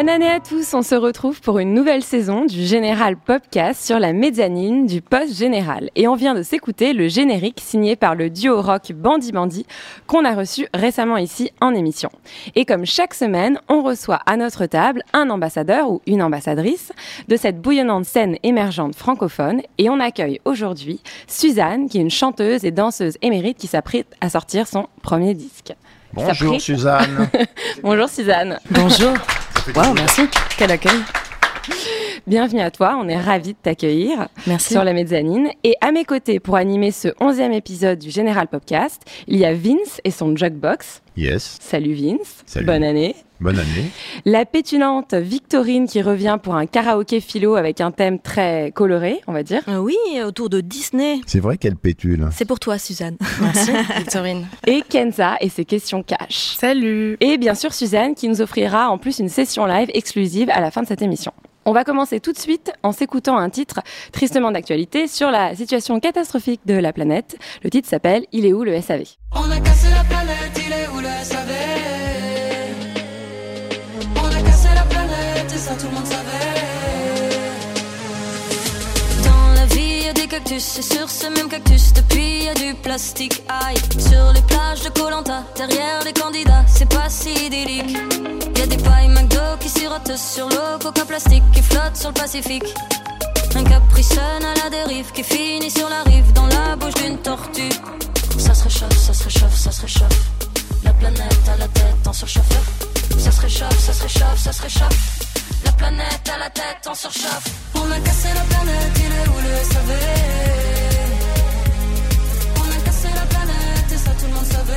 Bonne année à tous, on se retrouve pour une nouvelle saison du Général Popcast sur la mezzanine du Poste Général. Et on vient de s'écouter le générique signé par le duo rock Bandy Bandy qu'on a reçu récemment ici en émission. Et comme chaque semaine, on reçoit à notre table un ambassadeur ou une ambassadrice de cette bouillonnante scène émergente francophone. Et on accueille aujourd'hui Suzanne, qui est une chanteuse et danseuse émérite qui s'apprête à sortir son premier disque. Bonjour Suzanne. Bonjour Suzanne. Bonjour. Wow, merci. Quel accueil. Bienvenue à toi, on est ravis de t'accueillir sur la mezzanine. Et à mes côtés, pour animer ce onzième épisode du Général Podcast, il y a Vince et son jukebox. Yes. Salut Vince. Salut. Bonne année. Bonne année. La pétulante Victorine qui revient pour un karaoké philo avec un thème très coloré, on va dire. Euh, oui, autour de Disney. C'est vrai qu'elle pétule. C'est pour toi, Suzanne. Merci, Victorine. Et Kenza et ses questions cash. Salut. Et bien sûr, Suzanne qui nous offrira en plus une session live exclusive à la fin de cette émission. On va commencer tout de suite en s'écoutant un titre tristement d'actualité sur la situation catastrophique de la planète. Le titre s'appelle Il est où le SAV On a cassé la planète, il est où le SAV cactus, et sur ces mêmes cactus, depuis y a du plastique. Aïe, sur les plages de Colanta, derrière les candidats, c'est pas si idyllique. Y a des pailles McDo qui sirotent sur l'eau, coca plastique qui flotte sur le Pacifique. Un capricène à la dérive qui finit sur la rive dans la bouche d'une tortue. Ça se réchauffe, ça se réchauffe, ça se réchauffe. La planète à la tête en surchauffeur. Ça se réchauffe, ça se réchauffe, ça se réchauffe. La planète à la tête en surchauffe. On a cassé la planète, il est où le SAV On a cassé la planète et ça tout le monde savait.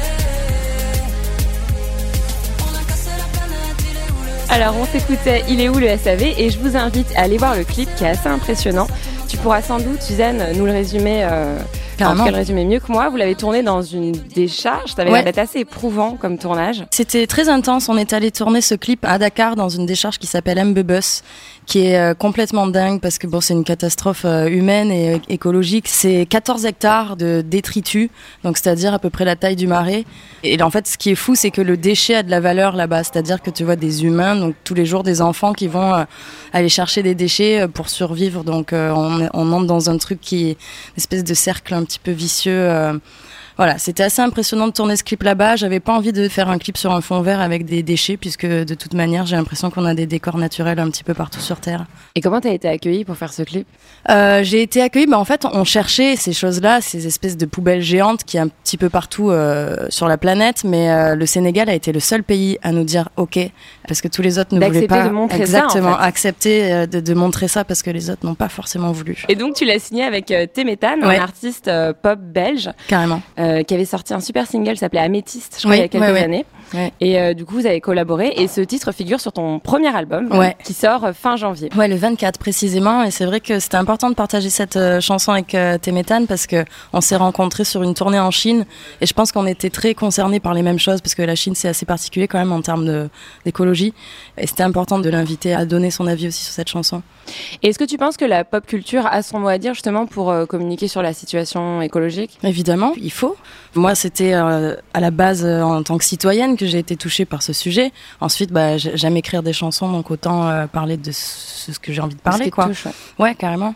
On a cassé la planète, il est où le SAV Alors on s'écoutait Il est où le SAV et je vous invite à aller voir le clip qui est assez impressionnant. Tu pourras sans doute, Suzanne, nous le résumer. Euh Carrément. En le résumer mieux que moi. Vous l'avez tourné dans une décharge. Ça avait l'air d'être assez éprouvant comme tournage. C'était très intense. On est allé tourner ce clip à Dakar dans une décharge qui s'appelle Mbebus qui est euh, complètement dingue parce que bon, c'est une catastrophe euh, humaine et euh, écologique. C'est 14 hectares de détritus, donc c'est-à-dire à peu près la taille du marais. Et en fait, ce qui est fou, c'est que le déchet a de la valeur là-bas, c'est-à-dire que tu vois des humains, donc tous les jours des enfants qui vont aller chercher des déchets pour survivre. Donc on, on entre dans un truc qui est une espèce de cercle un petit peu vicieux voilà, c'était assez impressionnant de tourner ce clip là-bas. J'avais pas envie de faire un clip sur un fond vert avec des déchets, puisque de toute manière, j'ai l'impression qu'on a des décors naturels un petit peu partout sur Terre. Et comment tu as été accueillie pour faire ce clip? Euh, J'ai été accueillie, bah, en fait, on cherchait ces choses-là, ces espèces de poubelles géantes qui est un petit peu partout euh, sur la planète, mais euh, le Sénégal a été le seul pays à nous dire OK, parce que tous les autres ne voulaient pas de montrer exactement ça, en fait. accepter euh, de, de, montrer ça parce que les autres n'ont pas forcément voulu. Et donc tu l'as signé avec euh, Téméthane, Ouais. un artiste euh, pop belge Carrément. Euh, qui avait sorti un super single qui s'appelait Améthyste, je crois, Oui, il y a quelques ouais, années. Ouais. Et euh, du coup, vous avez collaboré et ce titre figure sur ton premier album euh, Ouais. qui sort euh, fin janvier. Ouais, le 24 précisément. Et c'est vrai que c'était important de partager cette euh, chanson avec euh, Téméthane parce que on s'est rencontrés sur une tournée en Chine et je pense qu'on était très concernés par les mêmes choses parce que la Chine c'est assez particulier quand même en termes d'écologie. Et c'était important de l'inviter à donner son avis aussi sur cette chanson. Et est-ce que tu penses que la pop culture a son mot à dire justement pour euh, communiquer sur la situation écologique? Évidemment, il faut. Moi, c'était euh, à la base euh, en tant que citoyenne que j'ai été touchée par ce sujet. Ensuite, bah, j'ai- j'aime écrire des chansons, donc autant euh, parler de ce, ce que j'ai envie de Ce parler, quoi. touche, ouais. Ouais, carrément.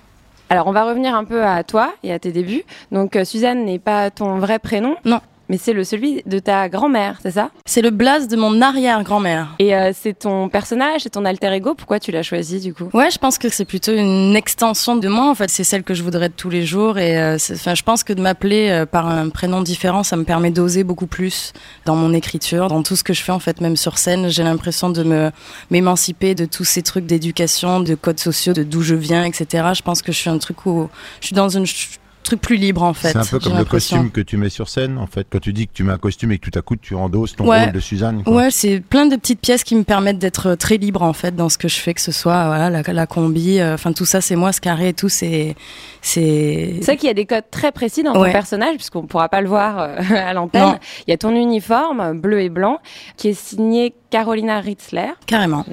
Alors, on va revenir un peu à toi et à tes débuts. Donc, Suzanne n'est pas ton vrai prénom. Non. Mais c'est le celui de ta grand-mère, c'est ça? C'est le blaze de mon arrière-grand-mère. Et euh, c'est ton personnage, c'est ton alter ego? Pourquoi tu l'as choisi du coup? Ouais, je pense que c'est plutôt une extension de moi. En fait, c'est celle que je voudrais tous les jours. Et euh, enfin, je pense que de m'appeler euh, par un prénom différent, ça me permet d'oser beaucoup plus dans mon écriture, dans tout ce que je fais en fait, même sur scène. J'ai l'impression de me m'émanciper de tous ces trucs d'éducation, de codes sociaux, de d'où je viens, etc. Je pense que je suis un truc où je suis dans une truc plus libre en fait. C'est un peu comme le costume que tu mets sur scène en fait. Quand tu dis que tu mets un costume et que tout à coup tu endosses ton rôle de Suzanne. Quoi. Ouais, c'est plein de petites pièces qui me permettent d'être très libre en fait dans ce que je fais, que ce soit voilà la, la combi, euh, enfin tout ça c'est moi, ce carré et tout c'est c'est. Vrai qu'il y a des codes très précis dans ton personnage puisqu'on pourra pas le voir euh, à l'antenne. Il y a ton uniforme bleu et blanc qui est signé Carolina Ritzler. Carrément.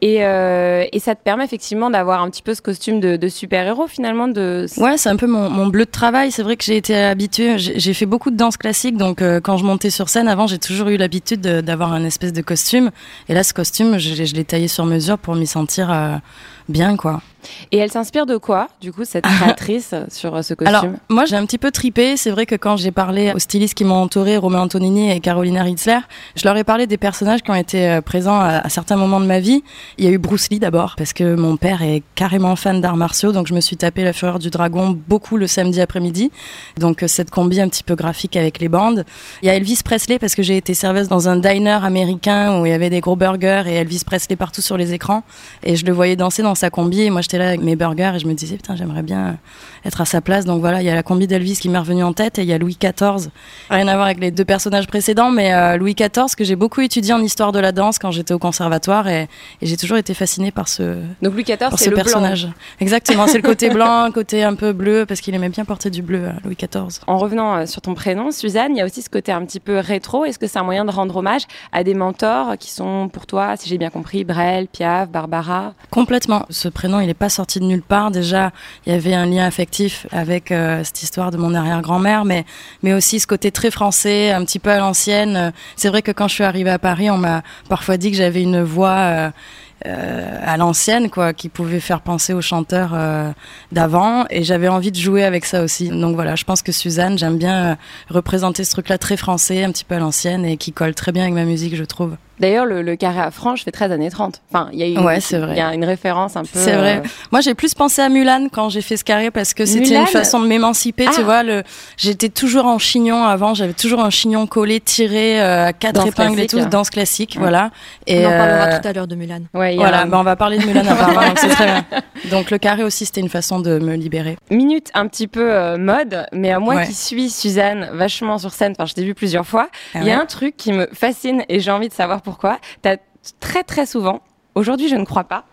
Et, euh, et ça te permet effectivement d'avoir un petit peu ce costume de, de super-héros finalement. De... Ouais, c'est un peu mon, mon bleu de travail. C'est vrai que j'ai été habituée, j'ai fait beaucoup de danse classique, donc euh, quand je montais sur scène avant, j'ai toujours eu l'habitude d'avoir un espèce de costume. Et là, ce costume, je, l'ai taillé sur mesure pour m'y sentir euh, bien, quoi. Et elle s'inspire de quoi, du coup, cette créatrice sur ce costume Alors, moi, j'ai un petit peu tripé. C'est vrai que quand j'ai parlé aux stylistes qui m'ont entouré, Romain Antonini et Carolina Ritzler, je leur ai parlé des personnages qui ont été euh, présents à, certains moments de ma vie. Il y a eu Bruce Lee d'abord, parce que mon père est carrément fan d'arts martiaux, donc je me suis tapé La Fureur du Dragon beaucoup le samedi après-midi. Donc, euh, cette combi un petit peu graphique avec les bandes. Il y a Elvis Presley, parce que j'ai été serveuse dans un diner américain où il y avait des gros burgers et Elvis Presley partout sur les écrans. Et je le voyais danser dans sa combi, et moi, j'étais là avec mes burgers et je me disais, putain, j'aimerais bien être à sa place. Donc voilà, il y a la combi d'Elvis qui m'est revenue en tête et il y a Louis XIV. Rien à voir avec les deux personnages précédents, mais euh, Louis XIV que j'ai beaucoup étudié en histoire de la danse quand j'étais au conservatoire et, j'ai toujours été fascinée par ce, Donc Louis XIV, c'est le personnage. Exactement, c'est le côté blanc, côté un peu bleu, parce qu'il aimait bien porter du bleu, euh, Louis XIV. En revenant euh, sur ton prénom, Suzanne, il y a aussi ce côté un petit peu rétro. Est-ce que c'est un moyen de rendre hommage à des mentors qui sont pour toi, si j'ai bien compris, Brel, Piaf, Barbara? Complètement. Ce prénom, il n'est pas sorti de nulle part. Déjà, il y avait un lien affectif avec euh, cette histoire de mon arrière-grand-mère, mais, mais aussi ce côté très français, un petit peu à l'ancienne. C'est vrai que quand je suis arrivée à Paris, on m'a parfois dit que j'avais une voix euh, euh, à l'ancienne, quoi, qui pouvait faire penser aux chanteurs d'avant, et j'avais envie de jouer avec ça aussi. Donc voilà, je pense que Suzanne, j'aime bien représenter ce truc-là très français, un petit peu à l'ancienne, et qui colle très bien avec ma musique, je trouve. D'ailleurs, le, carré à frange fait 13 années 30. Enfin, il y a une, ouais, c'est vrai. Il y a une référence un peu. C'est vrai. Euh, Moi, j'ai plus pensé à Mulan quand j'ai fait ce carré parce que c'était une façon de m'émanciper, tu ah. vois. Le... J'étais toujours en chignon avant, j'avais toujours un chignon collé, tiré euh, à quatre épingles et tout, danse classique, voilà. Et on en parlera euh, tout à l'heure de Mulan. Ouais, voilà, ben, on va parler de Mulan apparemment, donc c'est très bien. Donc le carré aussi, c'était une façon de me libérer. Minute un petit peu mode, mais à moi qui suis Suzanne vachement sur scène, enfin je t'ai vu plusieurs fois, ah il y a un truc qui me fascine et j'ai envie de savoir pourquoi. T'as très très souvent, aujourd'hui je ne crois pas,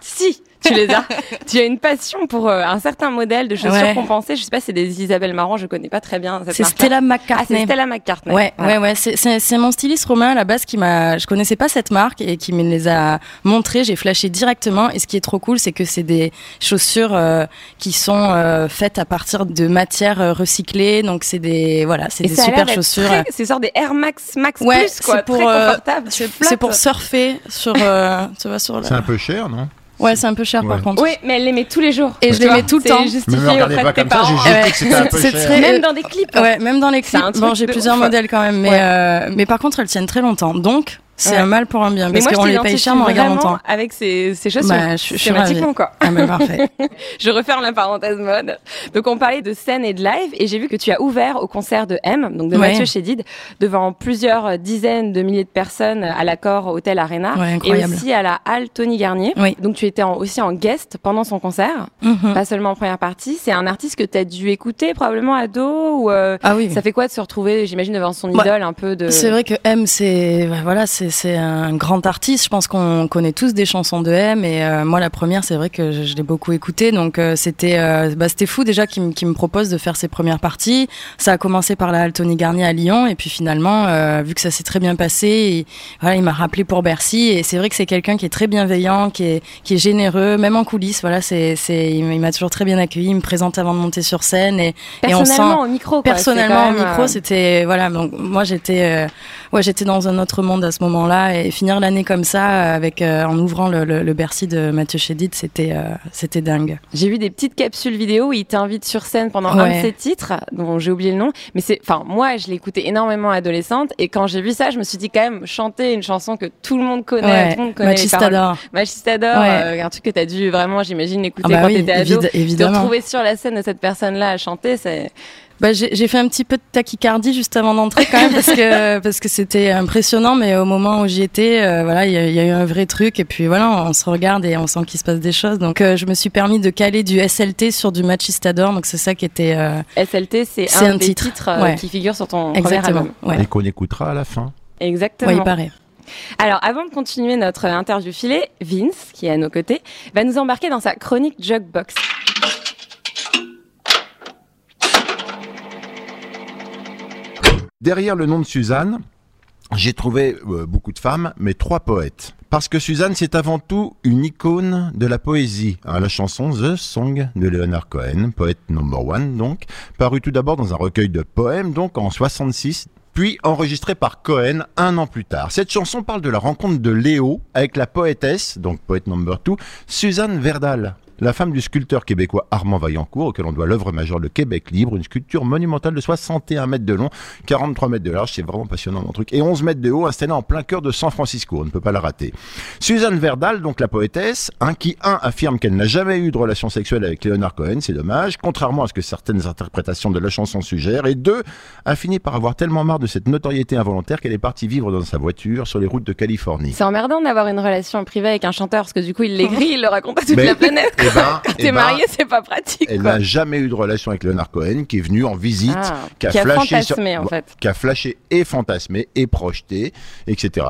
si tu les as. tu as une passion pour euh, un certain modèle de chaussures compensées. Je sais pas, c'est des Isabelle Marant, je connais pas très bien C'est Stella McCartney. Ah, c'est Stella McCartney. Ouais, ouais, ouais. C'est mon styliste romain à la base qui m'a. Je connaissais pas cette marque et qui me les a montrées. J'ai flashé directement. Et ce qui est trop cool, c'est que c'est des chaussures euh, qui sont euh, faites à partir de matières recyclées. Donc c'est des voilà, c'est des super chaussures. C'est genre des Air Max Max Plus quoi, pour, très confortable. C'est pour surfer sur. tu vois sur. C'est un peu cher, non? Ouais, c'est un peu cher par contre. Oui, mais elle les met tous les jours. Et je les mets tout le temps. Mais me regardez pas comme ça, j'ai juste que c'était un peu cher. Même dans des clips. Ouais, même dans les clips. Bon, j'ai plusieurs modèles quand même, mais, euh, mais par contre, elles tiennent très longtemps. Donc, c'est un mal pour un bien, parce qu'on les paye cher, mais on regarde longtemps. Avec ces, ces chaussures. Bah, je, je quoi. Ah, mais parfait. je referme la parenthèse mode. Donc, on parlait de scène et de live, et j'ai vu que tu as ouvert au concert de M, donc de Mathieu Chédid, devant plusieurs dizaines de milliers de personnes à l'accord Hôtel Arena. et aussi à la Halle Tony Garnier. Donc, tu étais aussi en guest pendant son concert. Mhm. Pas seulement en première partie. C'est un artiste que tu as dû écouter, probablement ado, ou, euh, ah oui. Ça fait quoi de se retrouver, j'imagine, devant son idole, un peu de. C'est vrai que M, c'est, voilà, c'est, c'est un grand artiste. Je pense qu'on connaît tous des chansons de M. Et euh, moi, la première, c'est vrai que je, l'ai beaucoup écouté. Donc euh, c'était, euh, bah, c'était fou déjà qu'il me propose de faire ses premières parties. Ça a commencé par la Tony Garnier à Lyon, et puis finalement, vu que ça s'est très bien passé, voilà, il m'a rappelé pour Bercy. Et c'est vrai que c'est quelqu'un qui est très bienveillant, qui est, qui est généreux, même en coulisses. Voilà, c'est, il m'a toujours très bien accueilli. Il me présente avant de monter sur scène et, et on sent au micro. Personnellement au micro, c'était voilà. Donc moi j'étais, ouais, j'étais dans un autre monde à ce moment moment-là et finir l'année comme ça avec en ouvrant le, le, Bercy de Mathieu Chédid, c'était c'était dingue. J'ai vu des petites capsules vidéo où il t'invite sur scène pendant un de ses titres, dont j'ai oublié le nom, mais c'est, enfin moi je l'écoutais énormément adolescente et quand j'ai vu ça, je me suis dit quand même chanter une chanson que tout le monde connaît, tout le monde connaît Machistador. Machistador, un truc que tu as dû vraiment, j'imagine, écouter ah bah quand t'étais ado. Évidemment. Te retrouver sur la scène de cette personne-là à chanter, c'est bah, j'ai fait un petit peu de tachycardie juste avant d'entrer quand même parce que parce que c'était impressionnant mais au moment où j'y étais euh, voilà il y, a eu un vrai truc et puis voilà on se regarde et on sent qu'il se passe des choses donc euh, je me suis permis de caler du SLT sur du Machistador donc c'est ça qui était euh, SLT c'est un, des titres qui figure sur ton Exactement, premier album et qu'on écoutera à la fin Exactement. Oui, il paraît. Alors, avant de continuer notre interview filée, Vince, qui est à nos côtés, va nous embarquer dans sa chronique Jugbox. Derrière le nom de Suzanne, j'ai trouvé euh, beaucoup de femmes, mais trois poètes. Parce que Suzanne, c'est avant tout une icône de la poésie. Hein, la chanson The Song de Leonard Cohen, poète number one donc, paru tout d'abord dans un recueil de poèmes, donc en 66, puis enregistré par Cohen un an plus tard. Cette chanson parle de la rencontre de Léo avec la poétesse, donc poète number two, Suzanne Verdal la femme du sculpteur québécois Armand Vaillancourt, auquel on doit l'œuvre majeure Le Québec libre, une sculpture monumentale de 61 mètres de long, 43 mètres de large, c'est vraiment passionnant mon truc, et 11 mètres de haut, installée en plein cœur de San Francisco, on ne peut pas la rater. Suzanne Verdal, donc la poétesse, hein, qui un affirme qu'elle n'a jamais eu de relation sexuelle avec Leonard Cohen, c'est dommage, contrairement à ce que certaines interprétations de la chanson suggèrent, et deux, a fini par avoir tellement marre de cette notoriété involontaire qu'elle est partie vivre dans sa voiture sur les routes de Californie. C'est emmerdant d'avoir une relation privée avec un chanteur, parce que du coup il l'écrit, il le raconte à toute la planète. Ben, Quand t'es eh ben, marié, c'est pas pratique. Elle n'a jamais eu de relation avec Leonard Cohen, qui est venu en visite, Ah, qui a qui a flashé, fantasmé, en fait. qui a flashé et fantasmé et projeté, etc.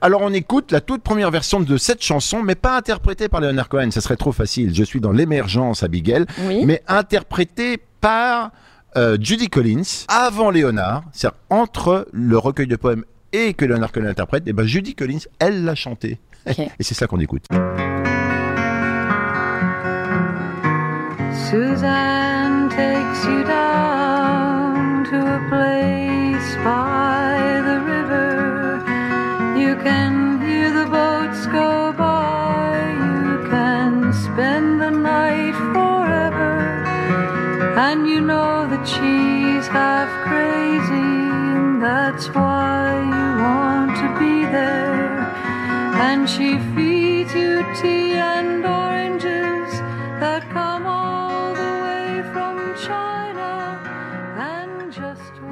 Alors on écoute la toute première version de cette chanson, mais pas interprétée par Leonard Cohen, ça serait trop facile. Je suis dans l'émergence, Abigail, Oui. mais interprétée par euh, Judy Collins avant Léonard, c'est-à-dire entre le recueil de poèmes et que Leonard Cohen interprète, et ben Judy Collins, elle l'a chanté. Et c'est ça qu'on écoute. Suzanne takes you down to a place by the river. You can hear the boats go by. You can spend the night forever. And you know that she's half crazy. And that's why you want to be there. And she feeds you tea and oranges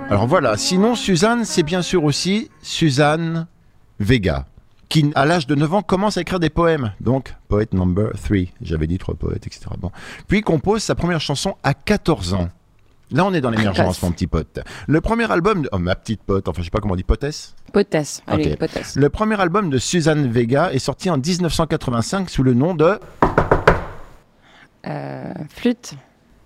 Alors voilà, sinon Suzanne, c'est bien sûr aussi Suzanne Vega, qui à l'âge de 9 ans commence à écrire des poèmes, donc poète number 3, j'avais dit trois poètes, etc. Bon. Puis compose sa première chanson à 14 ans. Là, on est dans l'émergence, mon petit pote. Le premier album, de... oh, ma petite pote, enfin, je sais pas comment on dit, potesse? Potesse. Allez, potesse. Le premier album de Suzanne Vega est sorti en 1985 sous le nom de... Euh, flûte.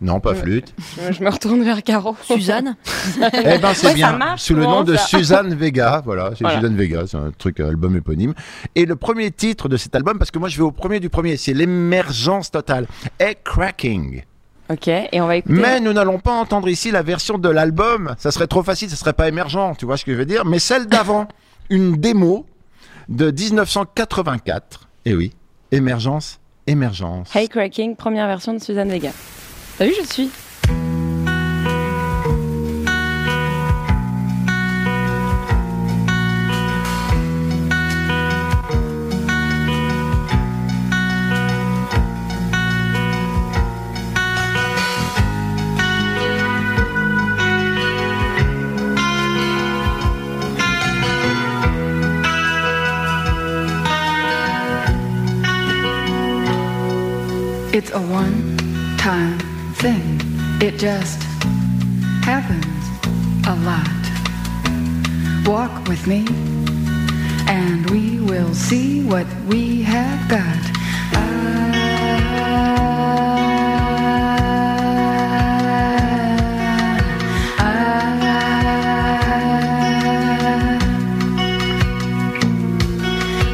Non, pas flûte. Je, je me retourne vers Caro. Suzanne Eh ben, c'est Ouais, ça bien. marche Sous le nom de. Suzanne Vega. Voilà, c'est Voilà. Suzanne Vega. C'est un truc, euh, album éponyme. Et le premier titre de cet album, parce que moi je vais au premier du premier, c'est l'émergence totale. Est cracking. Ok, et on va écouter. Mais nous n'allons pas entendre ici la version de l'album. Ça serait trop facile, ça serait pas émergent. Tu vois ce que je veux dire? Mais celle d'avant. une démo de 1984. Et oui. Émergence, émergence. Hey Cracking, première version de Suzanne Vega. Vu, je suis. It just happens a lot. Walk with me, and we will see what we have got.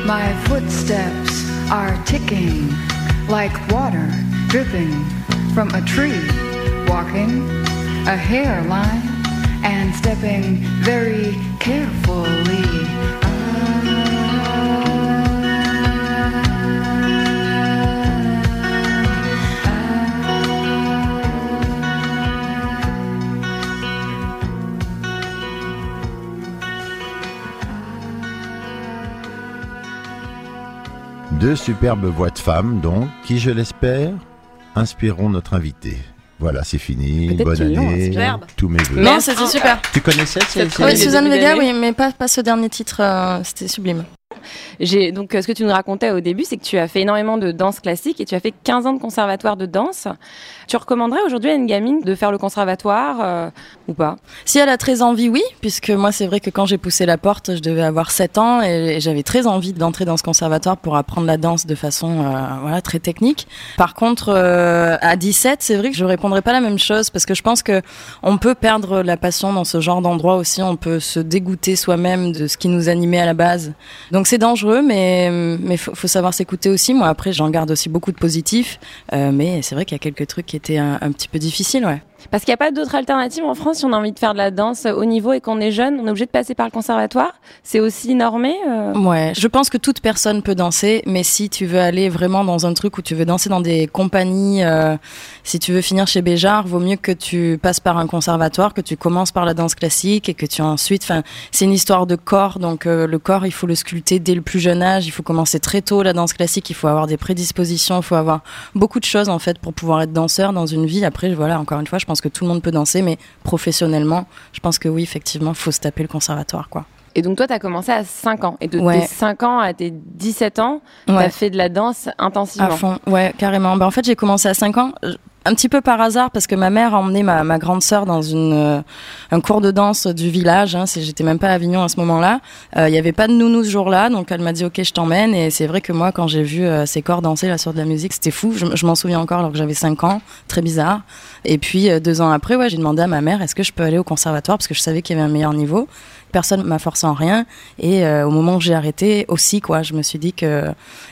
My footsteps are ticking like water dripping from a tree, a hairline, and stepping very carefully. Deux superbes voix de femmes, donc, qui, je l'espère, inspireront notre invité. Voilà, c'est fini. Bonne année. superbe. Tous mes vœux. Non, c'était super. Tu connaissais Oui, Suzanne Vega, oui, mais pas, pas ce dernier titre, euh, c'était sublime. Donc euh, ce que tu nous racontais au début, c'est que tu as fait énormément de danse classique et tu as fait 15 ans de conservatoire de danse. Tu recommanderais aujourd'hui à une gamine de faire le conservatoire euh, ou pas? Si elle a très envie, oui, puisque moi, c'est vrai que quand j'ai poussé la porte, je devais avoir 7 ans et, j'avais très envie d'entrer dans ce conservatoire pour apprendre la danse de façon euh, voilà, très technique. Par contre, euh, à 17, c'est vrai que je répondrais pas la même chose parce que je pense que on peut perdre la passion dans ce genre d'endroit aussi, on peut se dégoûter soi-même de ce qui nous animait à la base. Donc c'est dangereux, mais mais faut, faut savoir s'écouter aussi. Moi, après, j'en garde aussi beaucoup de positifs, euh, mais c'est vrai qu'il y a quelques trucs qui étaient un, un petit peu difficiles, ouais. Parce qu'il n'y a pas d'autre alternative en France si on a envie de faire de la danse au niveau et qu'on est jeune, on est obligé de passer par le conservatoire. C'est aussi normé. euh Ouais, je pense que toute personne peut danser, mais si tu veux aller vraiment dans un truc où tu veux danser dans des compagnies, euh, si tu veux finir chez Béjar, vaut mieux que tu passes par un conservatoire, que tu commences par la danse classique et que tu ensuite, enfin, c'est une histoire de corps, donc euh, le corps, il faut le sculpter dès le plus jeune âge, il faut commencer très tôt la danse classique, il faut avoir des prédispositions, il faut avoir beaucoup de choses en fait pour pouvoir être danseur dans une vie. Après, voilà, encore une fois, je pense que tout le monde peut danser, mais professionnellement, je pense que oui, effectivement, faut se taper le conservatoire, quoi. Et donc toi, tu as commencé à 5 ans. Et de Ouais. tes 5 ans à tes 17 ans, tu Ouais. as fait de la danse intensivement. À fond, ouais, carrément. Ben, en fait, j'ai commencé à 5 ans, un petit peu par hasard, parce que ma mère a emmené ma, ma grande sœur dans une, euh, un cours de danse du village. Hein, J'étais même pas à Avignon à ce moment-là. Euh, Il y avait pas de nounou ce jour-là, donc elle m'a dit ok, je t'emmène. Et c'est vrai que moi, quand j'ai vu euh, ces corps danser là sur de la musique, c'était fou. Je, m'en souviens encore, alors que j'avais 5 ans, très bizarre. Et puis euh, deux ans après, j'ai demandé à ma mère est-ce que je peux aller au conservatoire parce que je savais qu'il y avait un meilleur niveau. Personne m'a forcé en rien. Et euh, au moment où j'ai arrêté aussi, quoi, je me suis dit que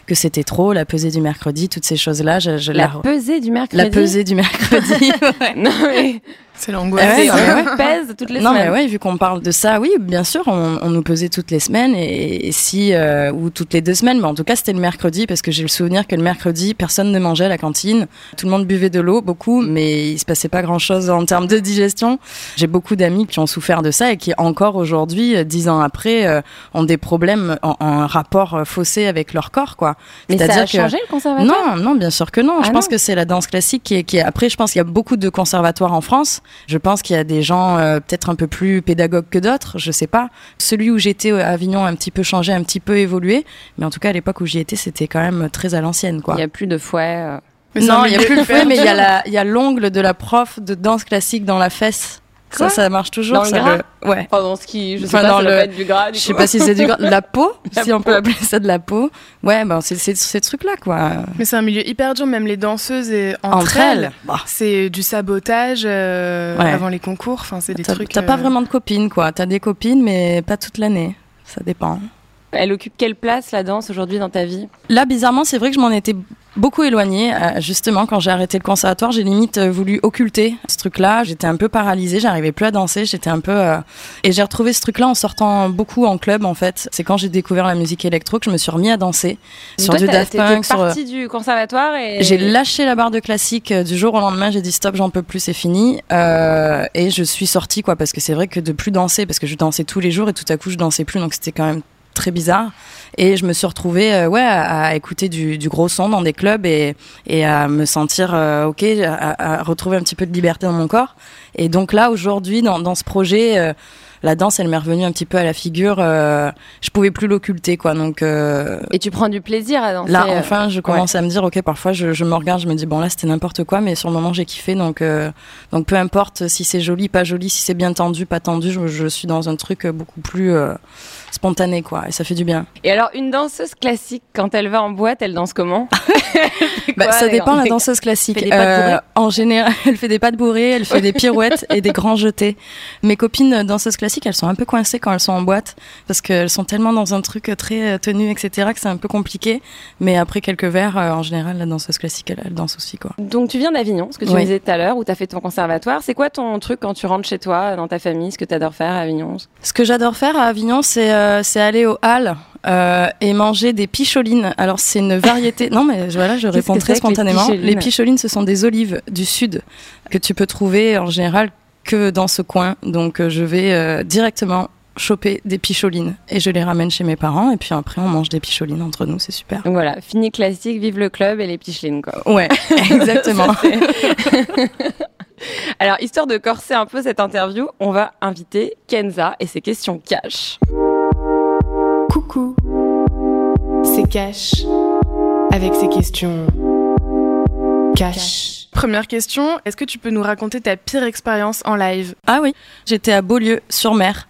que c'était trop, la pesée du mercredi, toutes ces choses-là. Je, je La la, pesée du mercredi. la pesée du mercredi. ouais. Non mais C'est l'angoisse. Ah ouais, non, mais on pèse toutes les Non, mais semaines. ouais, vu qu'on parle de ça, oui, bien sûr, on, on nous pesait toutes les semaines et, et si euh, ou toutes les deux semaines, mais en tout cas c'était le mercredi parce que j'ai le souvenir que le mercredi personne ne mangeait à la cantine, tout le monde buvait de l'eau beaucoup, mais il se passait pas grand chose en termes de digestion. J'ai beaucoup d'amis qui ont souffert de ça et qui encore aujourd'hui, euh, dix ans après, euh, ont des problèmes en, en rapport faussé avec leur corps, quoi. Mais ça a que- changé le conservatoire? Non, non, bien sûr que non. Ah je pense non que c'est la danse classique qui est, qui est. Après, je pense qu'il y a beaucoup de conservatoires en France. Je pense qu'il y a des gens euh, peut-être un peu plus pédagogues que d'autres. Je sais pas. Celui où j'étais euh, à Avignon a un petit peu changé, un petit peu évolué. Mais en tout cas, à l'époque où j'y étais, c'était quand même très à l'ancienne, quoi. Il n'y a plus de fouet. euh. Non, il y a plus hyper fouet, mais il y a dur. la, il y a l'ongle de la prof de danse classique dans la fesse. Quoi ça, ça marche toujours. Dans le ça, gras Ouais. Enfin, dans ce qui, je sais Enfin, pas, dans ça doit le- pas être du gras. Du Je sais pas si c'est du gras. De la peau, La si on peut appeler ça de la peau. Ouais, ben c'est c'est ces trucs-là, quoi. Mais c'est un milieu hyper dur, même les danseuses et entre, Entre elles. Bah. C'est du sabotage euh, Ouais. avant les concours. Enfin, c'est des T'as trucs. t'as pas euh, vraiment de copines, quoi. T'as des copines, mais pas toute l'année. Ça dépend. Elle occupe quelle place la danse aujourd'hui dans ta vie? Là, bizarrement, c'est vrai que je m'en étais beaucoup éloignée. Euh, justement, quand j'ai arrêté le conservatoire, j'ai limite euh, voulu occulter ce truc-là. J'étais un peu paralysée, j'arrivais plus à danser. J'étais un peu. euh, Et j'ai retrouvé ce truc-là en sortant beaucoup en club, en fait. C'est quand j'ai découvert la musique électro que je me suis remis à danser sur Toi, du Daft Punk. Sur... partie du conservatoire et J'ai lâché la barre de classique euh, du jour au lendemain. J'ai dit stop, j'en peux plus, c'est fini. Euh, et je suis sortie, quoi, parce que c'est vrai que de plus danser, parce que je dansais tous les jours et tout à coup je dansais plus, donc c'était quand même très bizarre. Et je me suis retrouvée, euh, ouais, à, à écouter du, du gros son dans des clubs et, et à me sentir euh, ok, à, à retrouver un petit peu de liberté dans mon corps. Et donc là, aujourd'hui, dans, dans ce projet. euh, la danse, elle m'est revenue un petit peu à la figure. je pouvais plus l'occulter, quoi. Donc, Et tu prends du plaisir à danser. Là, enfin, je commence à me dire, ok, parfois, je, je me regarde, je me dis, bon, là, c'était n'importe quoi, mais sur le moment, j'ai kiffé, donc, donc peu importe si c'est joli, pas joli, si c'est bien tendu, pas tendu, je, je suis dans un truc beaucoup plus spontané, quoi, et ça fait du bien. Et alors, une danseuse classique, quand elle va en boîte, elle danse comment Bah, quoi, ça dépend, la danseuse classique. fait des bourrée en général, elle fait des pas de bourrée, elle fait des pirouettes et des grands jetés. Mes copines danseuses classiques, elles sont un peu coincées quand elles sont en boîte, parce qu'elles sont tellement dans un truc très euh, tenu, etc., que c'est un peu compliqué. Mais après quelques verres, euh, en général, la danseuse classique, elle, elle danse aussi, quoi. Donc, tu viens d'Avignon, ce que tu Oui. me disais tout à l'heure, où tu as fait ton conservatoire. C'est quoi ton truc quand tu rentres chez toi, dans ta famille, ce que tu adores faire à Avignon? Ce que j'adore faire à Avignon, c'est euh, c'est aller aux halles euh, et manger des picholines. Alors c'est une variété. non mais voilà, je réponds très les spontanément. picholines Les picholines, ce sont des olives du sud que tu peux trouver en général que dans ce coin. Donc euh, je vais euh, directement choper des picholines et je les ramène chez mes parents et puis après on mange des picholines entre nous, c'est super. Donc voilà, fini classique, vive le club et les pichelines quoi. Ouais, exactement. Alors, histoire de corser un peu cette interview, on va inviter Kenza et ses questions cash. Coucou. C'est Cash. Avec ses questions. Cash. Première question, est-ce que tu peux nous raconter ta pire expérience en live? Ah oui, j'étais à Beaulieu sur mer.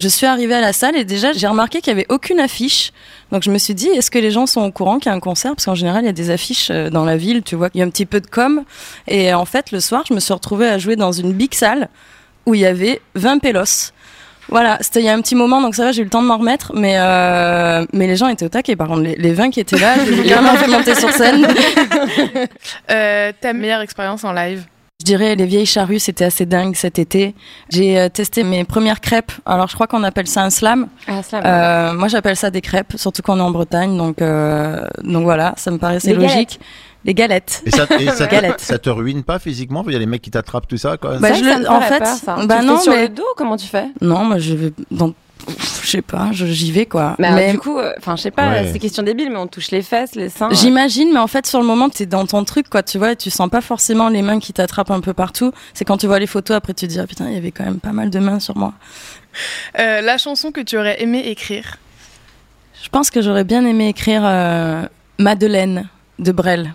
Je suis arrivée à la salle et déjà j'ai remarqué qu'il y avait aucune affiche. Donc je me suis dit est-ce que les gens sont au courant qu'il y a un concert? Parce qu'en général il y a des affiches euh, dans la ville, tu vois, il y a un petit peu de com et en fait le soir, je me suis retrouvée à jouer dans une big salle où il y avait 20 pélos. Voilà, c'était il y a un petit moment, donc ça va, j'ai eu le temps de m'en remettre, mais euh, mais les gens étaient au taquet. Par contre, les, les 20 qui étaient là, je les ai carrément fait monter sur scène. Euh, Ta meilleure expérience en live? Je dirais les vieilles charrues, c'était assez dingue cet été. J'ai euh, testé mes premières crêpes. Alors je crois qu'on appelle ça un slam. Euh, moi j'appelle ça des crêpes, surtout qu'on est en Bretagne, donc euh, donc voilà, ça me paraissait Les logique. Les galettes. Et ça, et ça, te, Galette. ça te ruine pas physiquement? Il y a les mecs qui t'attrapent tout ça quoi. Bah, Ça, je ça le- me en fait, peur, ça. bah tu le fais non, sur mais- le dos, comment tu fais? Non, moi je vais dans, je sais pas, je- j'y vais quoi. Mais, alors, du coup, euh, enfin, je sais pas, Ouais. c'est question débile, mais on touche les fesses, les seins. J'imagine, mais en fait, sur le moment, t'es dans ton truc, quoi, tu vois, et tu sens pas forcément les mains qui t'attrapent un peu partout. C'est quand tu vois les photos, après, tu te dis, ah putain, il y avait quand même pas mal de mains sur moi. Euh, La chanson que tu aurais aimé écrire? Je pense que j'aurais bien aimé écrire euh, Madeleine de Brel.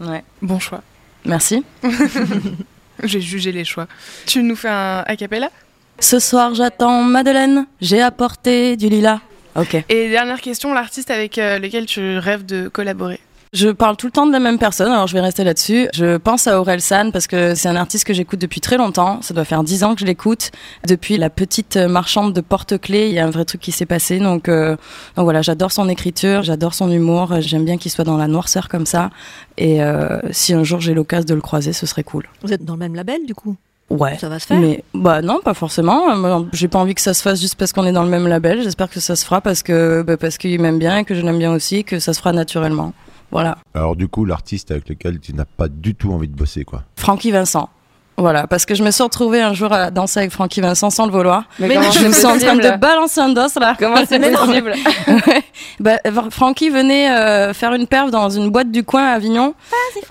Ouais. Bon choix. Merci. J'ai jugé les choix. Tu nous fais un a cappella? Ce soir, j'attends Madeleine, j'ai apporté du lilas. Ok. Et dernière question, l'artiste avec euh, lequel tu rêves de collaborer? Je parle tout le temps de la même personne, alors je vais rester là-dessus. Je pense à Aurel San parce que c'est un artiste que j'écoute depuis très longtemps. Ça doit faire dix ans que je l'écoute. Depuis la petite marchande de porte-clés, il y a un vrai truc qui s'est passé. Donc, euh, donc voilà, j'adore son écriture, j'adore son humour. J'aime bien qu'il soit dans la noirceur comme ça. Et euh, si un jour j'ai l'occasion de le croiser, ce serait cool. Vous êtes dans le même label, du coup? Ouais. Ça va se faire Mais bah non, pas forcément. J'ai pas envie que ça se fasse juste parce qu'on est dans le même label. J'espère que ça se fera parce que bah, parce qu'il m'aime bien et que je l'aime bien aussi, que ça se fera naturellement. Voilà. Alors du coup, l'artiste avec lequel tu n'as pas du tout envie de bosser quoi? Francky Vincent. Voilà, parce que je me suis retrouvée un jour à danser avec Francky Vincent sans le vouloir. Mais comment je me suis en train de balancer un dos là. Comment c'est possible Ouais. Bah, Francky venait euh, faire une perf dans une boîte du coin à Avignon.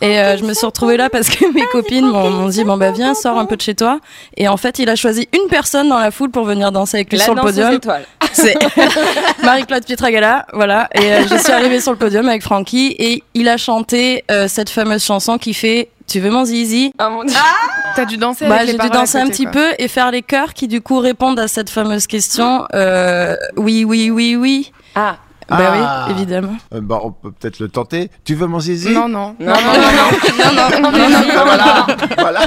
et euh, je me suis retrouvée là parce que mes copines m'ont dit bon bah viens, sors un peu de chez toi. Et en fait, il a choisi une personne dans la foule pour venir danser avec lui La sur le podium. étoile. C'est Marie-Claude Pietragala, voilà. Et euh, je suis arrivée sur le podium avec Francky et il a chanté euh, cette fameuse chanson qui fait Tu veux mon zizi Oh mon dieu. T'as dû danser bah, avec j'ai dû danser un petit quoi. peu et faire les chœurs qui du coup répondent à cette fameuse question. Euh, oui, oui, oui, oui. Ah, Bah Ah. oui, évidemment. Euh, bah, on peut peut-être le tenter. Tu veux mon zizi? Non, non. non, non, non, non. non, non, non, non, Ah, voilà, voilà.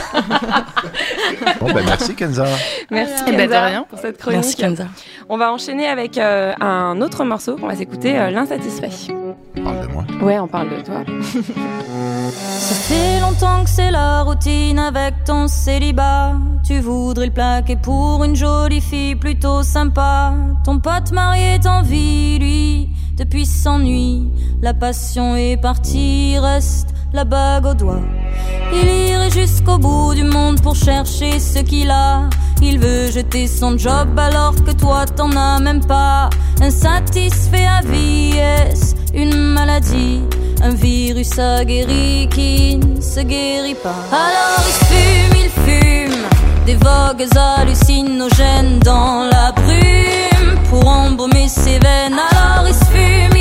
bon ben merci Kenza. Merci Eh ben, de Kenza rien. pour cette chronique. Merci Kenza. On va enchaîner avec euh, un autre morceau. On va s'écouter euh, L'insatisfait. Parle de moi. Ouais, on parle de toi. Ça fait longtemps que c'est la routine avec ton célibat. Tu voudrais le plaquer pour une jolie fille plutôt sympa. Ton pote marié t'envie, lui, La passion est partie, reste la bague au doigt. Il irait jusqu'au bout du monde pour chercher ce qu'il a. Il veut jeter son job alors que toi t'en as même pas. Insatisfait à vie, est une maladie? Un virus aguerri qui ne se guérit pas. Alors il fume, il fume des vogues hallucinogènes dans la brume pour embaumer ses veines. Alors il fume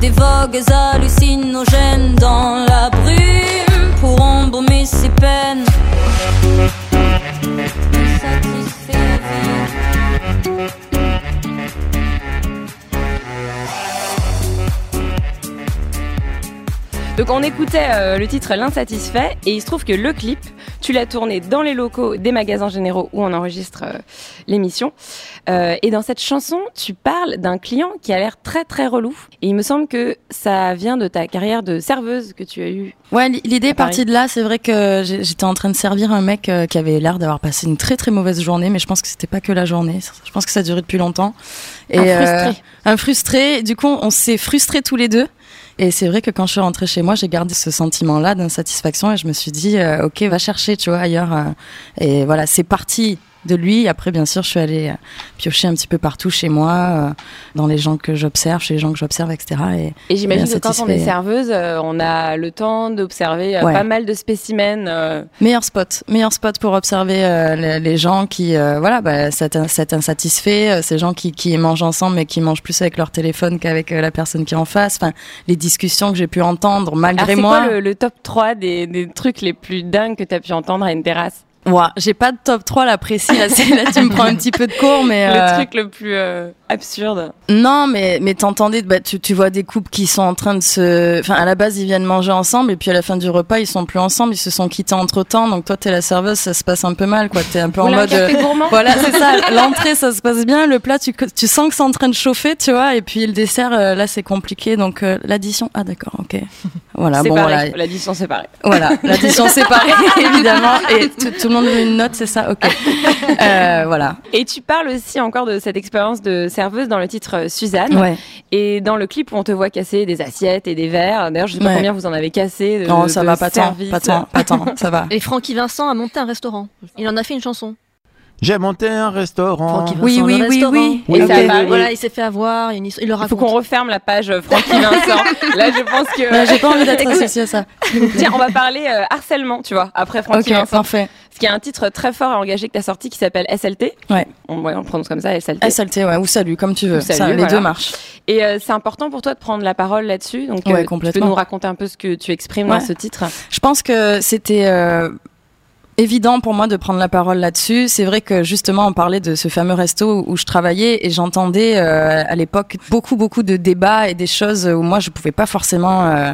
des vogues hallucinogènes dans la brume pour embaumer ses peines. Donc on écoutait euh, le titre L'insatisfait et il se trouve que le clip, tu l'as tourné dans les locaux des magasins généraux où on enregistre euh, l'émission. Euh, et dans cette chanson, tu parles d'un client qui a l'air très très relou. Et il me semble que ça vient de ta carrière de serveuse que tu as eue. Ouais, l'idée est partie de là. C'est vrai que j'étais en train de servir un mec euh, qui avait l'air d'avoir passé une très très mauvaise journée, mais je pense que c'était pas que la journée. Je pense que ça a duré depuis longtemps. Et, Un euh, frustré. un frustré. Du coup, on s'est frustrés tous les deux. Et c'est vrai que quand je suis rentrée chez moi, j'ai gardé ce sentiment-là d'insatisfaction et je me suis dit, euh, ok, va chercher, tu vois, ailleurs. euh. et voilà, c'est parti de lui. Après, bien sûr, je suis allée euh, piocher un petit peu partout chez moi, euh, dans les gens que j'observe, chez les gens que j'observe, etc. Et, Et j'imagine que quand on est serveuse, euh, on a le temps d'observer Ouais. pas mal de spécimens. Meilleur spot, meilleur spot pour observer les, gens qui, voilà, bah, cet, insatisfait, ces gens qui, qui mangent ensemble mais qui mangent plus avec leur téléphone qu'avec la personne qui est en face. Enfin, les discussions que j'ai pu entendre Alors, malgré c'est moi. quoi le, le top 3 des, des trucs les plus dingues que tu as pu entendre à une terrasse? Ouah, j'ai pas de top 3 là précis. Là, tu me prends un petit peu de cours, mais Le euh, truc le plus euh, absurde non, mais mais t'entendais, bah, tu, tu vois des couples qui sont en train de se, enfin à la base ils viennent manger ensemble et puis à la fin du repas ils sont plus ensemble, ils se sont quittés entre temps. Donc toi t'es la serveuse, ça se passe un peu mal quoi. T'es un peu en mode. café euh, gourmand Voilà, c'est ça. L'entrée, ça se passe bien. Le plat, tu, tu sens que c'est en train de chauffer, tu vois. Et puis le dessert, euh, là, c'est compliqué. Donc l'addition, ah d'accord, ok. Voilà, bon voilà, l'addition séparée. voilà, l'addition séparée évidemment. Et tout, tout le monde veut une note, c'est ça, ok. Euh, voilà. Et tu parles aussi encore de cette expérience de serveuse dans le titre euh, Suzanne. Ouais. Et dans le clip où on te voit casser des assiettes et des verres. D'ailleurs, je sais pas Ouais. combien vous en avez cassé. De, Non, ça de va pas tant, pas tant, pas tant, ça va. Et Francky Vincent a monté un restaurant. Il en a fait une chanson. J'ai monté un restaurant. Francky Vincent, Oui, oui, oui, restaurant. oui. Et ça Voilà, il s'est fait avoir. Il, y a il le Il faut qu'on referme la page euh, Francky Vincent. Là, je pense que. Ouais, J'ai pas envie d'être associée à ça. Tiens, on va parler euh, harcèlement, tu vois, après Francky Ok, Vincent. parfait. Ce qui est un titre très fort et engagé que tu as sorti qui s'appelle SLT. Ouais. On, ouais, on le prononce comme ça, SLT. SLT, ouais, ou salut, comme tu veux. Ou salut, Ça, les voilà. deux marchent. Et euh, c'est important pour toi de prendre la parole là-dessus. Donc, Ouais, euh, tu peux nous raconter un peu ce que tu exprimes dans ce titre? Je pense que c'était euh, évident pour moi de prendre la parole là-dessus. C'est vrai que justement, on parlait de ce fameux resto où je travaillais et j'entendais euh, à l'époque beaucoup, beaucoup de débats et des choses où moi je pouvais pas forcément euh,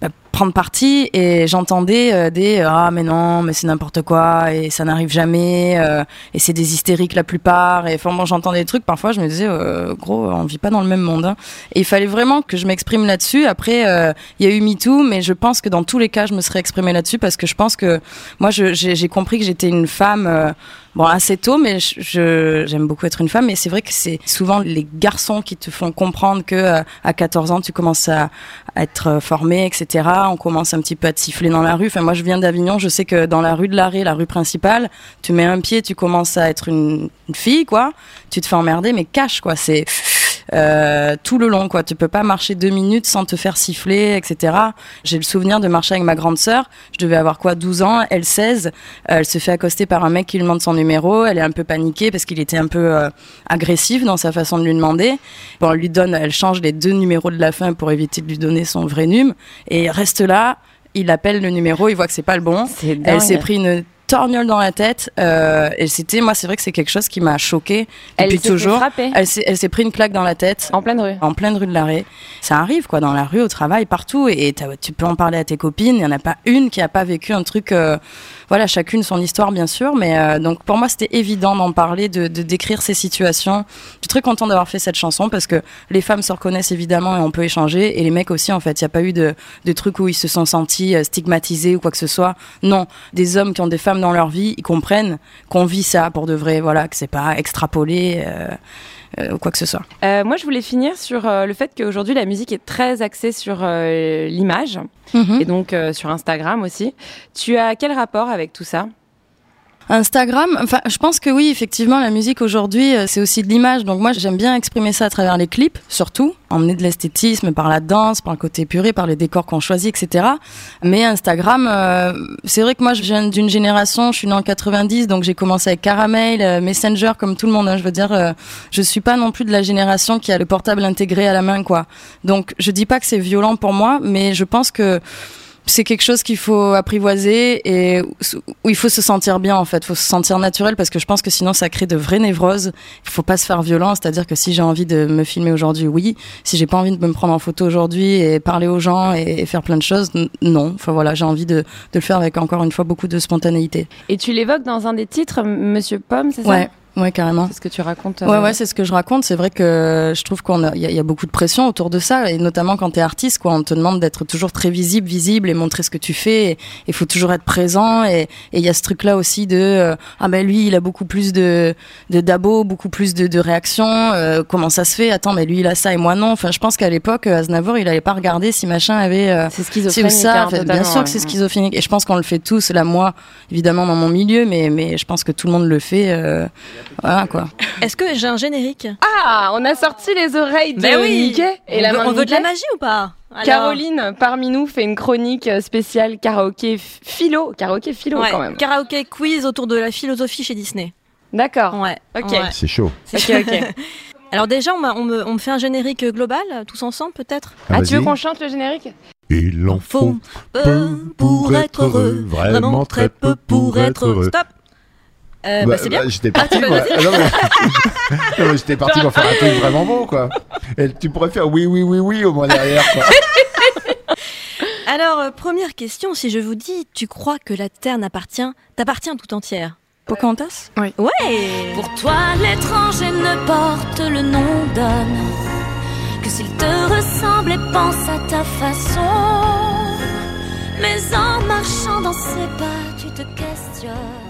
bah, prendre parti et j'entendais euh, des ah mais non mais c'est n'importe quoi et ça n'arrive jamais euh, et c'est des hystériques la plupart et enfin bon j'entendais des trucs parfois je me disais euh, gros on vit pas dans le même monde hein. et il fallait vraiment que je m'exprime là-dessus après euh, il y a eu MeToo mais je pense que dans tous les cas je me serais exprimée là-dessus parce que je pense que moi j'ai compris que j'étais une femme euh, bon assez tôt mais je- j'aime beaucoup être une femme mais c'est vrai que c'est souvent les garçons qui te font comprendre que euh, à 14 ans tu commences à, à être euh, formé etc on commence un petit peu à te siffler dans la rue. Enfin moi je viens d'Avignon je sais que dans la rue de l'Arrêt la rue principale tu mets un pied tu commences à être une, une fille quoi. Tu te fais emmerder mais cache quoi. C'est euh, tout le long quoi. Tu peux pas marcher deux minutes sans te faire siffler etc j'ai le souvenir de marcher avec ma grande sœur. Je devais avoir quoi 12 ans? Elle 16 euh, elle se fait accoster par un mec qui lui demande son numéro. Elle est un peu paniquée parce qu'il était un peu euh, agressif dans sa façon de lui demander. Bon elle lui donne elle change les deux numéros de la fin pour éviter de lui donner son vrai num. Et reste là. Il appelle le numéro. Il voit que c'est pas le bon. Elle s'est pris une torgnole dans la tête euh, et c'était moi c'est vrai que c'est quelque chose qui m'a choqué depuis toujours elle s'est elle s'est pris une claque dans la tête en pleine rue. en pleine rue de l'Arrêt. Ça arrive, quoi, dans la rue, au travail, partout. Et tu peux en parler à tes copines. Il n'y en a pas une qui a pas vécu un truc. euh, voilà, chacune son histoire, bien sûr. Mais euh, donc, pour moi, c'était évident d'en parler, de, de décrire ces situations. Je suis très contente d'avoir fait cette chanson parce que les femmes se reconnaissent évidemment et on peut échanger. Et les mecs aussi, en fait. Il n'y a pas eu de, de trucs où ils se sont sentis euh, stigmatisés ou quoi que ce soit. Non. Des hommes qui ont des femmes dans leur vie, ils comprennent qu'on vit ça pour de vrai. Voilà, que c'est pas extrapolé. euh, ou quoi que ce soit. Euh, moi, je voulais finir sur euh, le fait qu'aujourd'hui, la musique est très axée sur euh, l'image Mhm. et donc euh, sur Instagram aussi. Tu as quel rapport avec tout ça? Instagram, enfin, je pense que oui, effectivement, la musique aujourd'hui, euh, c'est aussi de l'image. Donc moi, j'aime bien exprimer ça à travers les clips, surtout, emmener de l'esthétisme par la danse, par le côté puré, par les décors qu'on choisit, etc. Mais Instagram, euh, c'est vrai que moi, je viens d'une génération, je suis née en 90, donc j'ai commencé avec Caramel, euh, Messenger, comme tout le monde. hein. je veux dire, euh, je suis pas non plus de la génération qui a le portable intégré à la main, quoi. Donc, je dis pas que c'est violent pour moi, mais je pense que c'est quelque chose qu'il faut apprivoiser et où il faut se sentir bien en fait, il faut se sentir naturel parce que je pense que sinon ça crée de vraies névroses. Il faut pas se faire violent, c'est-à-dire que si j'ai envie de me filmer aujourd'hui, oui. Si j'ai pas envie de me prendre en photo aujourd'hui et parler aux gens et, faire plein de choses, non. Enfin voilà, j'ai envie de, de le faire avec encore une fois beaucoup de spontanéité. Et tu l'évoques dans un des titres, Monsieur Pomme, c'est ça? Ouais, Ouais, carrément. C'est ce que tu racontes. Ouais, euh, ouais, c'est ce que je raconte. C'est vrai que je trouve qu'on a, il y, a- il y a beaucoup de pression autour de ça, et notamment quand t'es artiste, quoi. On te demande d'être toujours très visible, visible, et montrer ce que tu fais. Il faut toujours être présent, et il y a ce truc-là aussi de euh, ah ben lui, il a beaucoup plus de de d'abos, beaucoup plus de, de réactions. euh, comment ça se fait? Attends, mais lui, il a ça et moi non. Enfin, je pense qu'à l'époque, euh, Aznavour, il allait pas regarder si machin avait C'est schizophrénique. ça. hein, Enfin, bien sûr ouais. que c'est schizophrénique, et je pense qu'on le fait tous. Là, moi, évidemment, dans mon milieu, mais mais je pense que tout le monde le fait. Voilà quoi. Est-ce que j'ai un générique? Ah, on a sorti les oreilles de Ben oui. Mickey et on la veut, main on de veut de la magie ou pas? Alors, Caroline, parmi nous, fait une chronique euh, spéciale karaoké philo. Karaoké philo, ouais, quand même. Karaoké quiz autour de la philosophie chez Disney. D'accord. Ouais. Ok. ouais. C'est chaud. Ok, ok. Alors déjà, on, me, on me fait un générique global, tous ensemble peut-être? Ah, tu veux qu'on chante le générique? Il en faut peu pour être heureux, vraiment très peu pour être heureux. Stop Euh, bah, Bah, c'est bien. bah, j'étais parti, bah, moi. Ah, non, mais- Non, j'étais parti pour faire un truc vraiment beau, quoi. Et tu pourrais faire oui, oui, oui, oui au moins derrière, quoi. Alors, euh, première question, si je vous dis, tu crois que la Terre n'appartient, t'appartient tout entière? Pocahontas? Ouais Pour toi, l'étranger ne porte le nom d'homme que s'il te ressemble et pense à ta façon. Mais en marchant dans ses pas, tu te questionnes.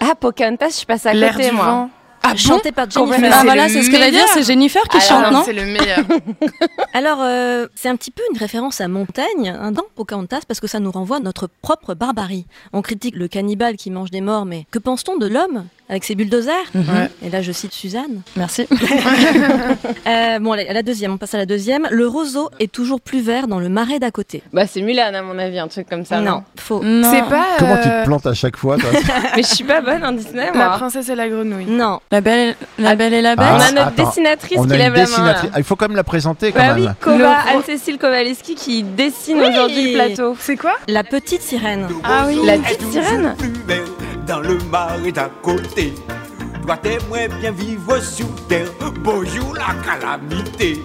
Ah, Pocahontas, je suis passée à L'air côté, du moi. vent. Ah Chanté par Jennifer. Ah c'est voilà, c'est ce que j'allais dire, c'est Jennifer qui Alors, chante, non C'est le meilleur. Alors, euh, c'est un petit peu une référence à Montaigne, hein, dans Pocahontas, parce que ça nous renvoie à notre propre barbarie. On critique le cannibale qui mange des morts, mais que pense-t-on de l'homme avec ses bulldozers Ouais. Et là, je cite Suzanne. Merci. Euh, bon, allez, à la deuxième, on passe à la deuxième. Le roseau est toujours plus vert dans le marais d'à côté. Bah, c'est Mulan, à mon avis, un truc comme ça. non, faux. C'est pas Comment tu euh, te plantes à chaque fois, toi Mais je suis pas bonne en Disney, la moi. princesse et la grenouille. Non. La belle, la belle et la bête. On Ah, a notre attends. dessinatrice On qui a lève la main. là. Ah, il faut quand même la présenter, quand Bah oui, même. Koba, Le- Anne-Cécile Kowaleski qui dessine Oui. aujourd'hui le plateau. C'est quoi? La petite sirène. Ah oui, la petite sirène. Dans le marais d'à côté. Toi t'aimerais bien vivre sous terre, bonjour la calamité.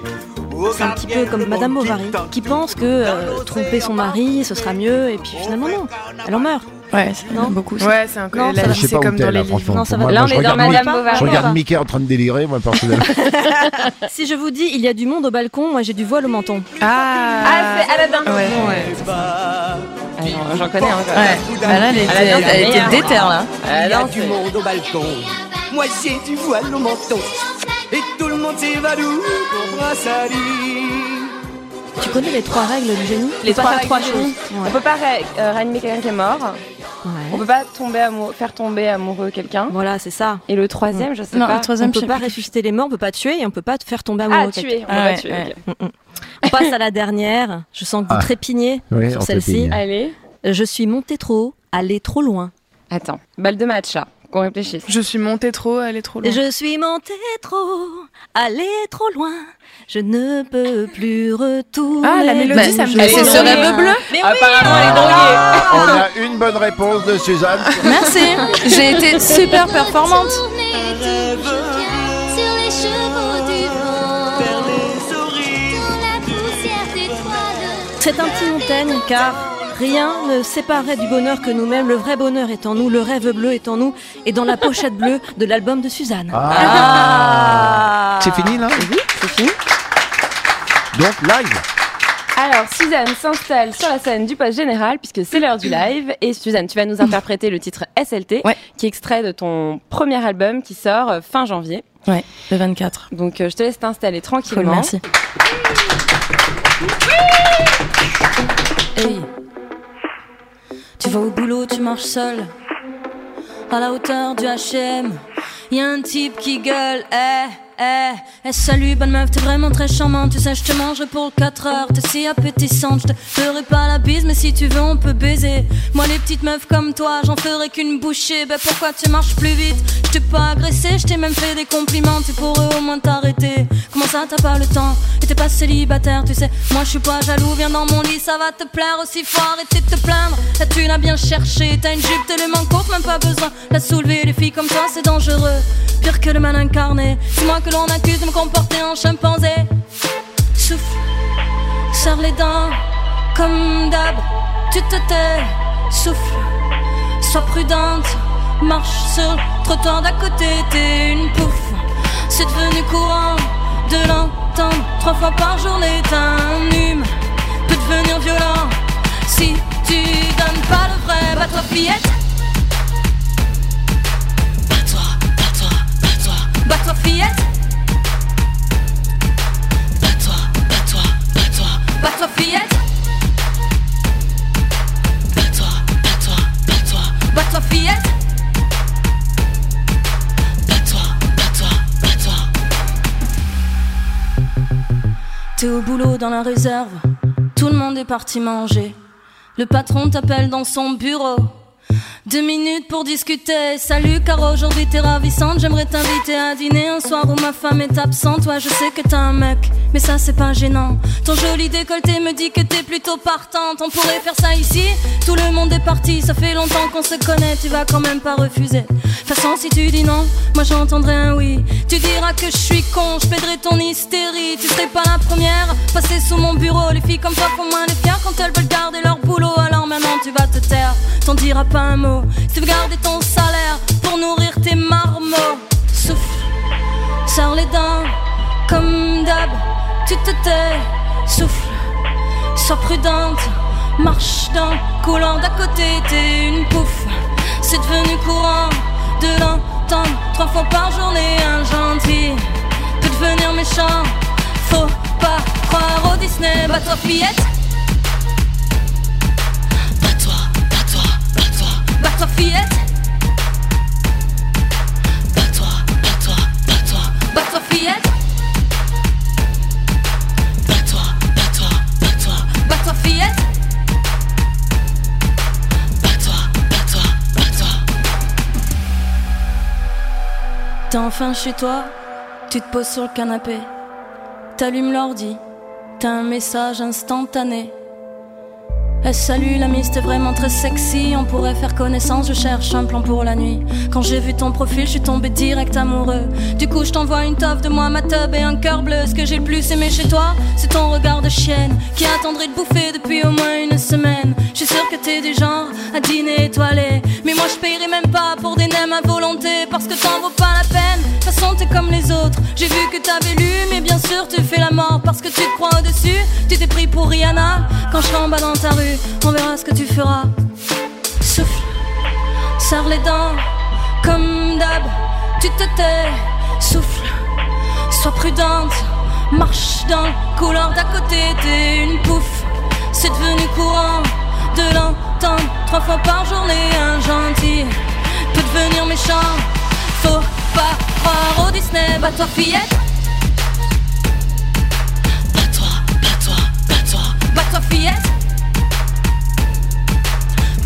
C'est un petit peu comme Madame Bovary, qui pense que euh, tromper son mari, ce sera mieux, et puis finalement non. Elle en meurt. Ouais, c'est Non. beaucoup. ça. Ouais, c'est un Non, la c'est comme dans les livres. Non, ça va. moi, Là, on je est dans regarde Madame Mickey- Bovary. Je regarde Mickey en train de délirer, moi, personnellement. Si je vous dis, il y a du monde au balcon, moi j'ai du voile au menton. Ah, Ah, c'est Aladdin. Ouais. Ah, non, J'en connais encore. Ouais. Bah là, elle était, Elle a elle, bien était meilleure. déter là. Il y a du monde au balcon, moi j'ai du voile au menton. Et tout le monde s'évanouit pour Brassari. Tu connais les trois règles du génie? Les Faut pas trois faire trois choses. génie. Ouais. On peut pas ré- euh, réanimer quelqu'un qui est mort. On peut pas tomber amoureux, faire tomber amoureux quelqu'un. Voilà, c'est ça. Et le troisième, je sais Non, pas. le troisième, on peut sais pas ressusciter les morts, on peut pas tuer et on peut pas te faire tomber amoureux. Ah, tuer. On Ah va ouais, tuer. ouais. ok. On passe à la dernière. Je sens que vous Ah. trépignez Oui, sur celle-ci. Allez. Je suis montée trop haut, allée trop loin. Attends. Balle de match, là. Qu'on réfléchisse. Je suis montée trop, elle est trop loin. Je suis montée trop, allée trop loin. Je ne peux plus retourner. Ah, la mélodie, ça me Bah, dit c'est ce rêve bleu. Mais oui, Apparemment, elle est droguée. On a une bonne réponse de Suzanne. Merci. J'ai été super performante. C'est un petit montagne car rien ne séparait du bonheur que nous-mêmes. Le vrai bonheur est en nous, le rêve bleu est en nous et dans la pochette bleue de l'album de Suzanne. Ah. C'est fini, là Oui, c'est fini. Donc, live. Alors, Suzanne s'installe sur la scène du poste général puisque c'est l'heure du live. Et Suzanne, tu vas nous interpréter le titre SLT, Ouais. qui est extrait de ton premier album qui sort euh, fin janvier. Ouais, le 24. Donc, euh, je te laisse t'installer Cool, tranquillement. merci. Hey. Tu vas au boulot, tu marches seul. À la hauteur du HM, y a un type qui gueule. Eh, eh, eh, salut, bonne meuf, t'es vraiment très charmante. Tu sais, je te mangerai pour 4 heures. T'es si appétissante, je te ferai pas la bise, mais si tu veux, on peut baiser. Moi, les petites meufs comme toi, j'en ferai qu'une bouchée. Ben pourquoi tu marches plus vite? Je t'ai pas agressé, je t'ai même fait des compliments. Tu pourrais au moins t'arrêter. Comment ça, t'as pas le temps? Et t'es pas célibataire, tu sais. Moi, je suis pas jaloux, viens dans mon lit, ça va te plaire aussi fort. Arrêtez de te plaindre, là tu l'as bien cherché. T'as une jupe tellement courte, même pas besoin la soulever. Les filles comme toi, c'est dangereux. Pire que le mal incarné. C'est moi que l'on accuse de me comporter en chimpanzé. Souffle, serre les dents, comme d'hab. Tu te tais, souffle, sois prudente. marche sur le trottoir d'à côté, t'es une pouffe. C'est devenu courant de l'entendre trois fois par journée. T'as un hume, peut devenir violent si tu donnes pas le vrai. Bah toi fillette, bats-toi, bats-toi, bats-toi, bats-toi fillette. Bats-toi, fillette. Bats-toi, bats-toi. T'es au boulot dans la réserve, tout le monde est parti manger. Le patron t'appelle dans son bureau. Deux minutes pour discuter. Salut Caro, aujourd'hui t'es ravissante. J'aimerais t'inviter à dîner un soir où ma femme est absente. Ouais, je sais que t'as un mec, mais ça c'est pas gênant. Ton joli décolleté me dit que t'es plutôt partante. On pourrait faire ça ici. Tout le monde est parti, ça fait longtemps qu'on se connaît. Tu vas quand même pas refuser. De toute façon, si tu dis non, moi j'entendrai un oui. Tu diras que je suis con, je pèderai ton hystérie. Tu serais pas la première, passer sous mon bureau. Les filles comme toi font moins les fiers quand elles veulent garder leur boulot. Alors maintenant tu vas te taire, t'en diras pas un mot. Tu veux garder ton salaire pour nourrir tes marmots. Souffle, serre les dents, comme d'hab, tu te tais. Souffle, sois prudente, marche dans coulant d'à côté, t'es une pouffe. C'est devenu courant de l'entendre trois fois par journée. Un gentil peut devenir méchant. Faut pas croire au Disney, bah toi fillette. Bats-toi, bats-toi fillette. Bats-toi, bats-toi, bats-toi, bats-toi fillette. Bats-toi, bats-toi, bats-toi, bats-toi fillette. Bats-toi, bats-toi, bats-toi. T'es enfin chez toi, tu te poses sur le canapé, t'allumes l'ordi, t'as un message instantané. Eh salut l'ami, c'était vraiment très sexy, on pourrait faire connaissance, je cherche un plan pour la nuit. Quand j'ai vu ton profil, je suis tombé direct amoureux. Du coup, je t'envoie une toffe de moi, ma tub et un cœur bleu. Ce que j'ai le plus aimé chez toi, c'est ton regard de chienne qui attendrait de bouffer depuis au moins une semaine. Je suis sûr que t'es du genre à dîner étoilé, mais moi je payerai même pas pour des nems à volonté parce que t'en vaut pas la peine. T'es comme les autres. J'ai vu que t'avais lu, mais bien sûr, tu fais la mort parce que tu te crois au-dessus. Tu t'es pris pour Rihanna quand je serai en bas dans ta rue. On verra ce que tu feras. Souffle, serre les dents, comme d'hab. Tu te tais, souffle, sois prudente. Marche dans le couloir d'à côté, t'es une pouffe. C'est devenu courant de l'entendre trois fois par journée. Un gentil peut devenir méchant. Faut pas croire au Disney, bah toi fillette. Bats-toi, bats-toi, bats-toi, bats-toi fillette.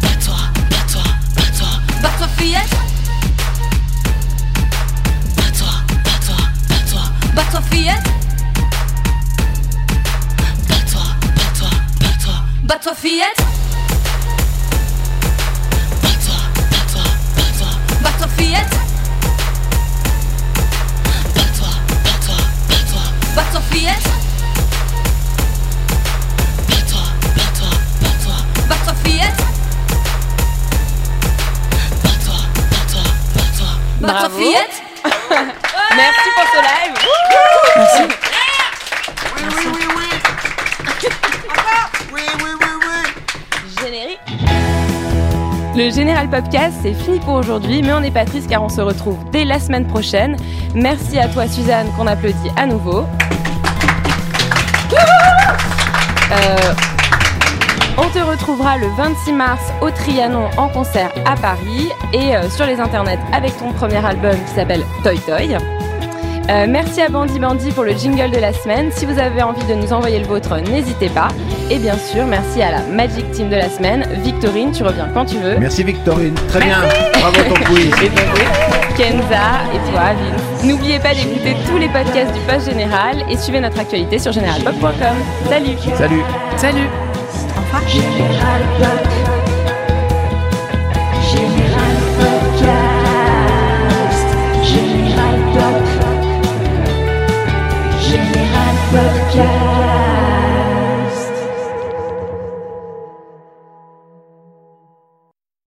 Bats-toi, bats-toi, bats-toi, bats-toi fillette. Bats-toi, bats-toi, bats-toi, bats-toi fillette. Bats-toi, bats-toi, bats-toi, bats-toi fillette. Bats-toi, bats-toi, bats-toi, bats-toi fillette. Bats-toi, bats-toi fillette. Bats-toi, bats-toi, bats-toi, bats-toi fillette. Bats-toi, bats-toi. Merci pour ce live. Oui, oui, oui, oui. Oui, oui, oui, oui. Générique. Le Général Podcast, c'est fini pour aujourd'hui, mais on n'est pas triste car on se retrouve dès la semaine prochaine. Merci à toi Suzanne qu'on applaudit à nouveau. On te retrouvera le 26 mars au Trianon en concert à Paris et euh, sur les internets avec ton premier album qui s'appelle Toy Toy. Euh, merci à Bandy Bandy pour le jingle de la semaine. Si vous avez envie de nous envoyer le vôtre, n'hésitez pas. Et bien sûr, merci à la Magic Team de la semaine. Victorine, tu reviens quand tu veux. Merci Victorine. Très bien. Bravo ton quiz. Kenza et toi, Vince. N'oubliez pas d'écouter tous les podcasts du Poste Général et suivez notre actualité sur généralpop.com. Salut Salut. Salut. Général Pop. Général Podcast. Général Pop. Général Podcast.